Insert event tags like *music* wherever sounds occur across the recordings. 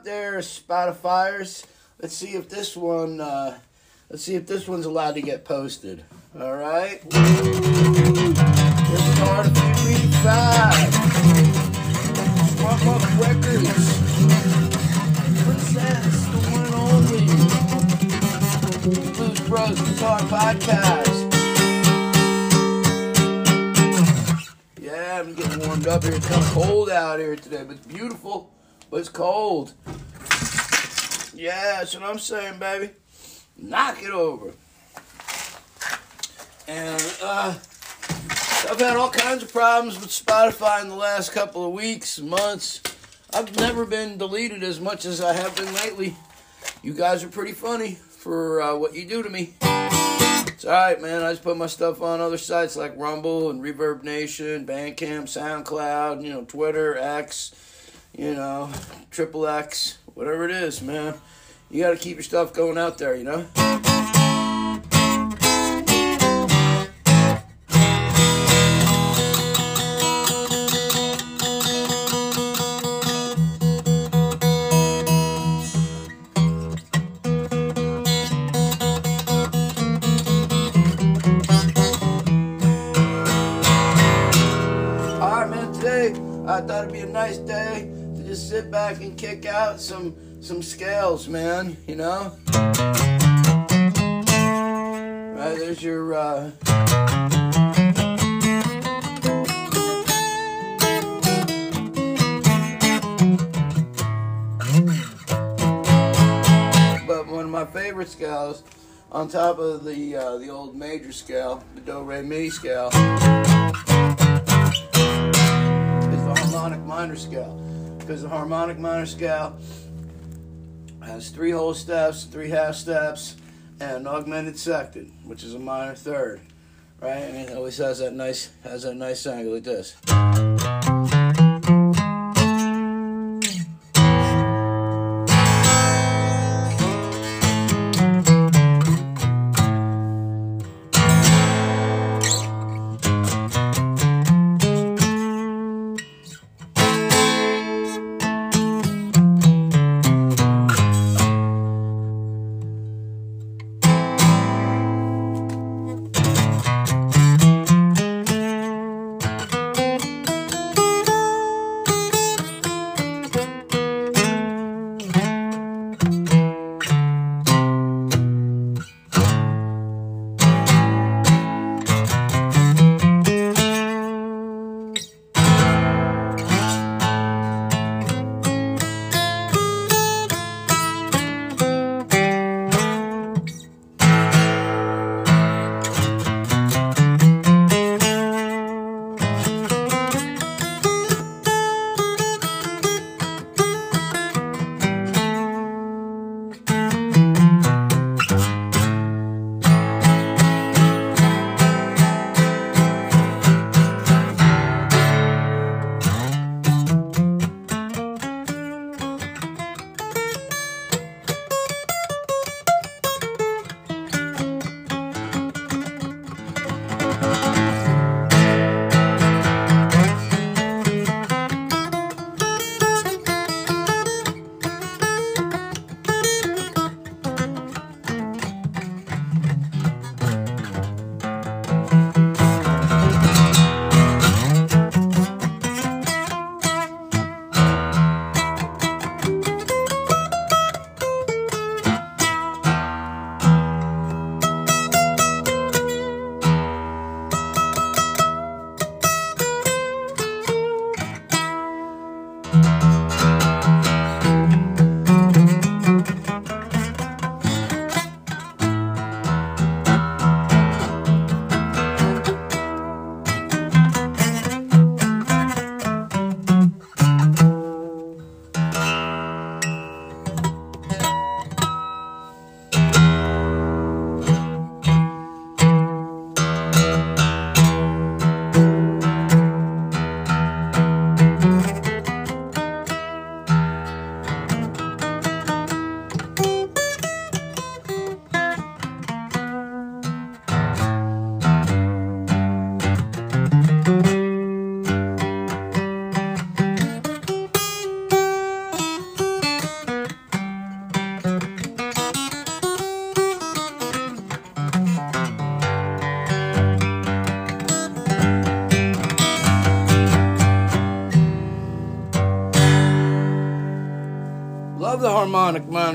up there, Spotifyers? Let's see if this one. Uh, let's see if this one's allowed to get posted. All right. This is to beat five. Swamp Up Records presents the one and only Blues Bros Guitar Podcast. Yeah, I'm getting warmed up here. It's kind of cold out here today, but it's beautiful, but it's cold. Yeah, that's what I'm saying, baby. Knock it over. And uh, I've had all kinds of problems with Spotify in the last couple of weeks, months. I've never been deleted as much as I have been lately. You guys are pretty funny for uh, what you do to me. It's alright, man. I just put my stuff on other sites like Rumble and Reverb Nation, Bandcamp, SoundCloud, you know, Twitter, X, you know, Triple X, whatever it is, man. You got to keep your stuff going out there, you know? Back and kick out some some scales, man, you know? Right, there's your uh But one of my favorite scales on top of the uh, the old major scale, the do re mi scale, is the harmonic minor scale. Because the harmonic minor scale has three whole steps, three half steps, and an augmented second, which is a minor third. Right? And it always has that nice has that nice angle like this.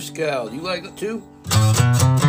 Scale. You like it too?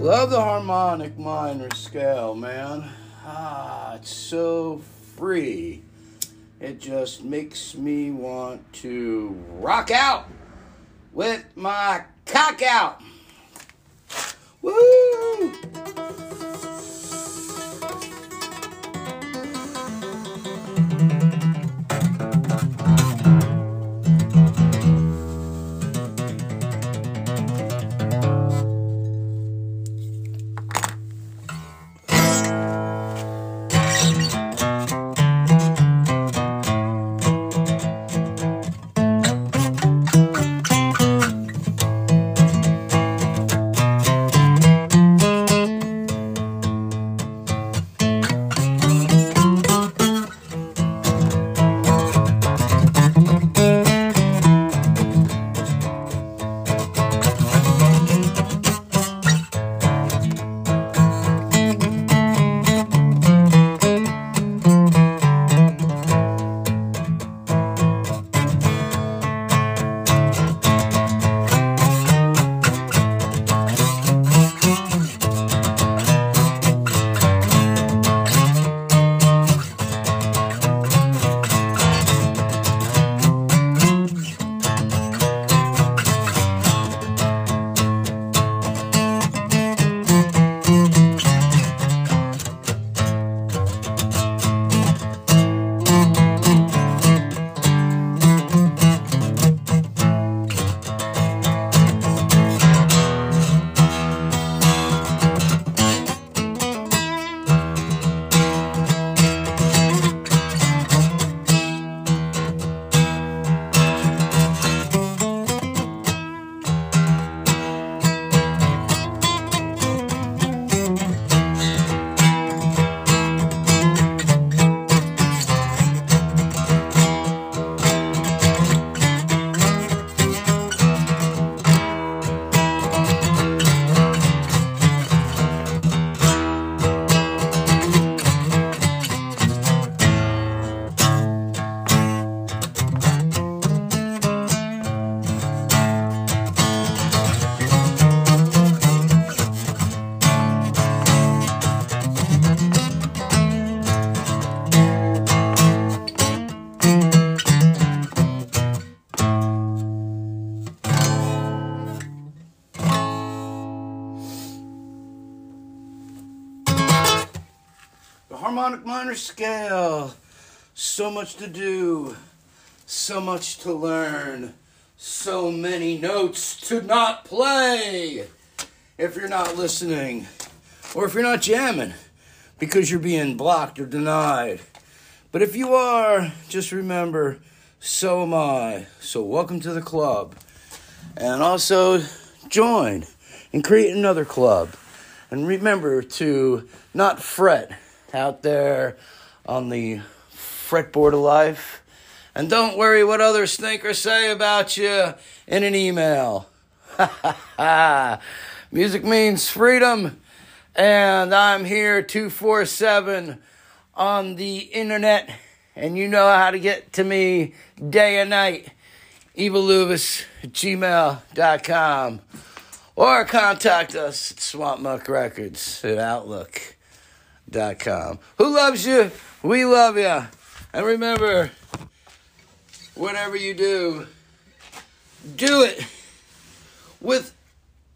Love the harmonic minor scale, man. Ah, it's so free. It just makes me want to rock out with my cock out. Woo! Scale. So much to do, so much to learn, so many notes to not play. If you're not listening, or if you're not jamming because you're being blocked or denied. But if you are, just remember, so am I. So welcome to the club. And also join and create another club. And remember to not fret out there on the fretboard of life. And don't worry what others think or say about you in an email. *laughs* Music means freedom. And I'm here 247 on the internet. And you know how to get to me day and night. EvilLuvis gmail.com. Or contact us at Swamp Muck Records at Outlook.com. Who loves you? We love you. And remember, whatever you do, do it with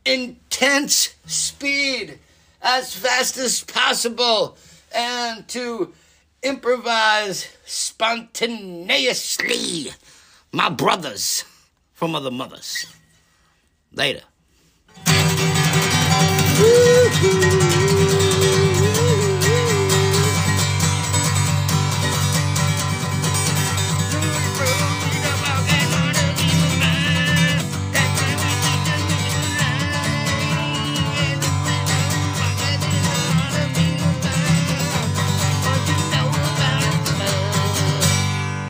intense speed as fast as possible and to improvise spontaneously. My brothers from other mothers. Later.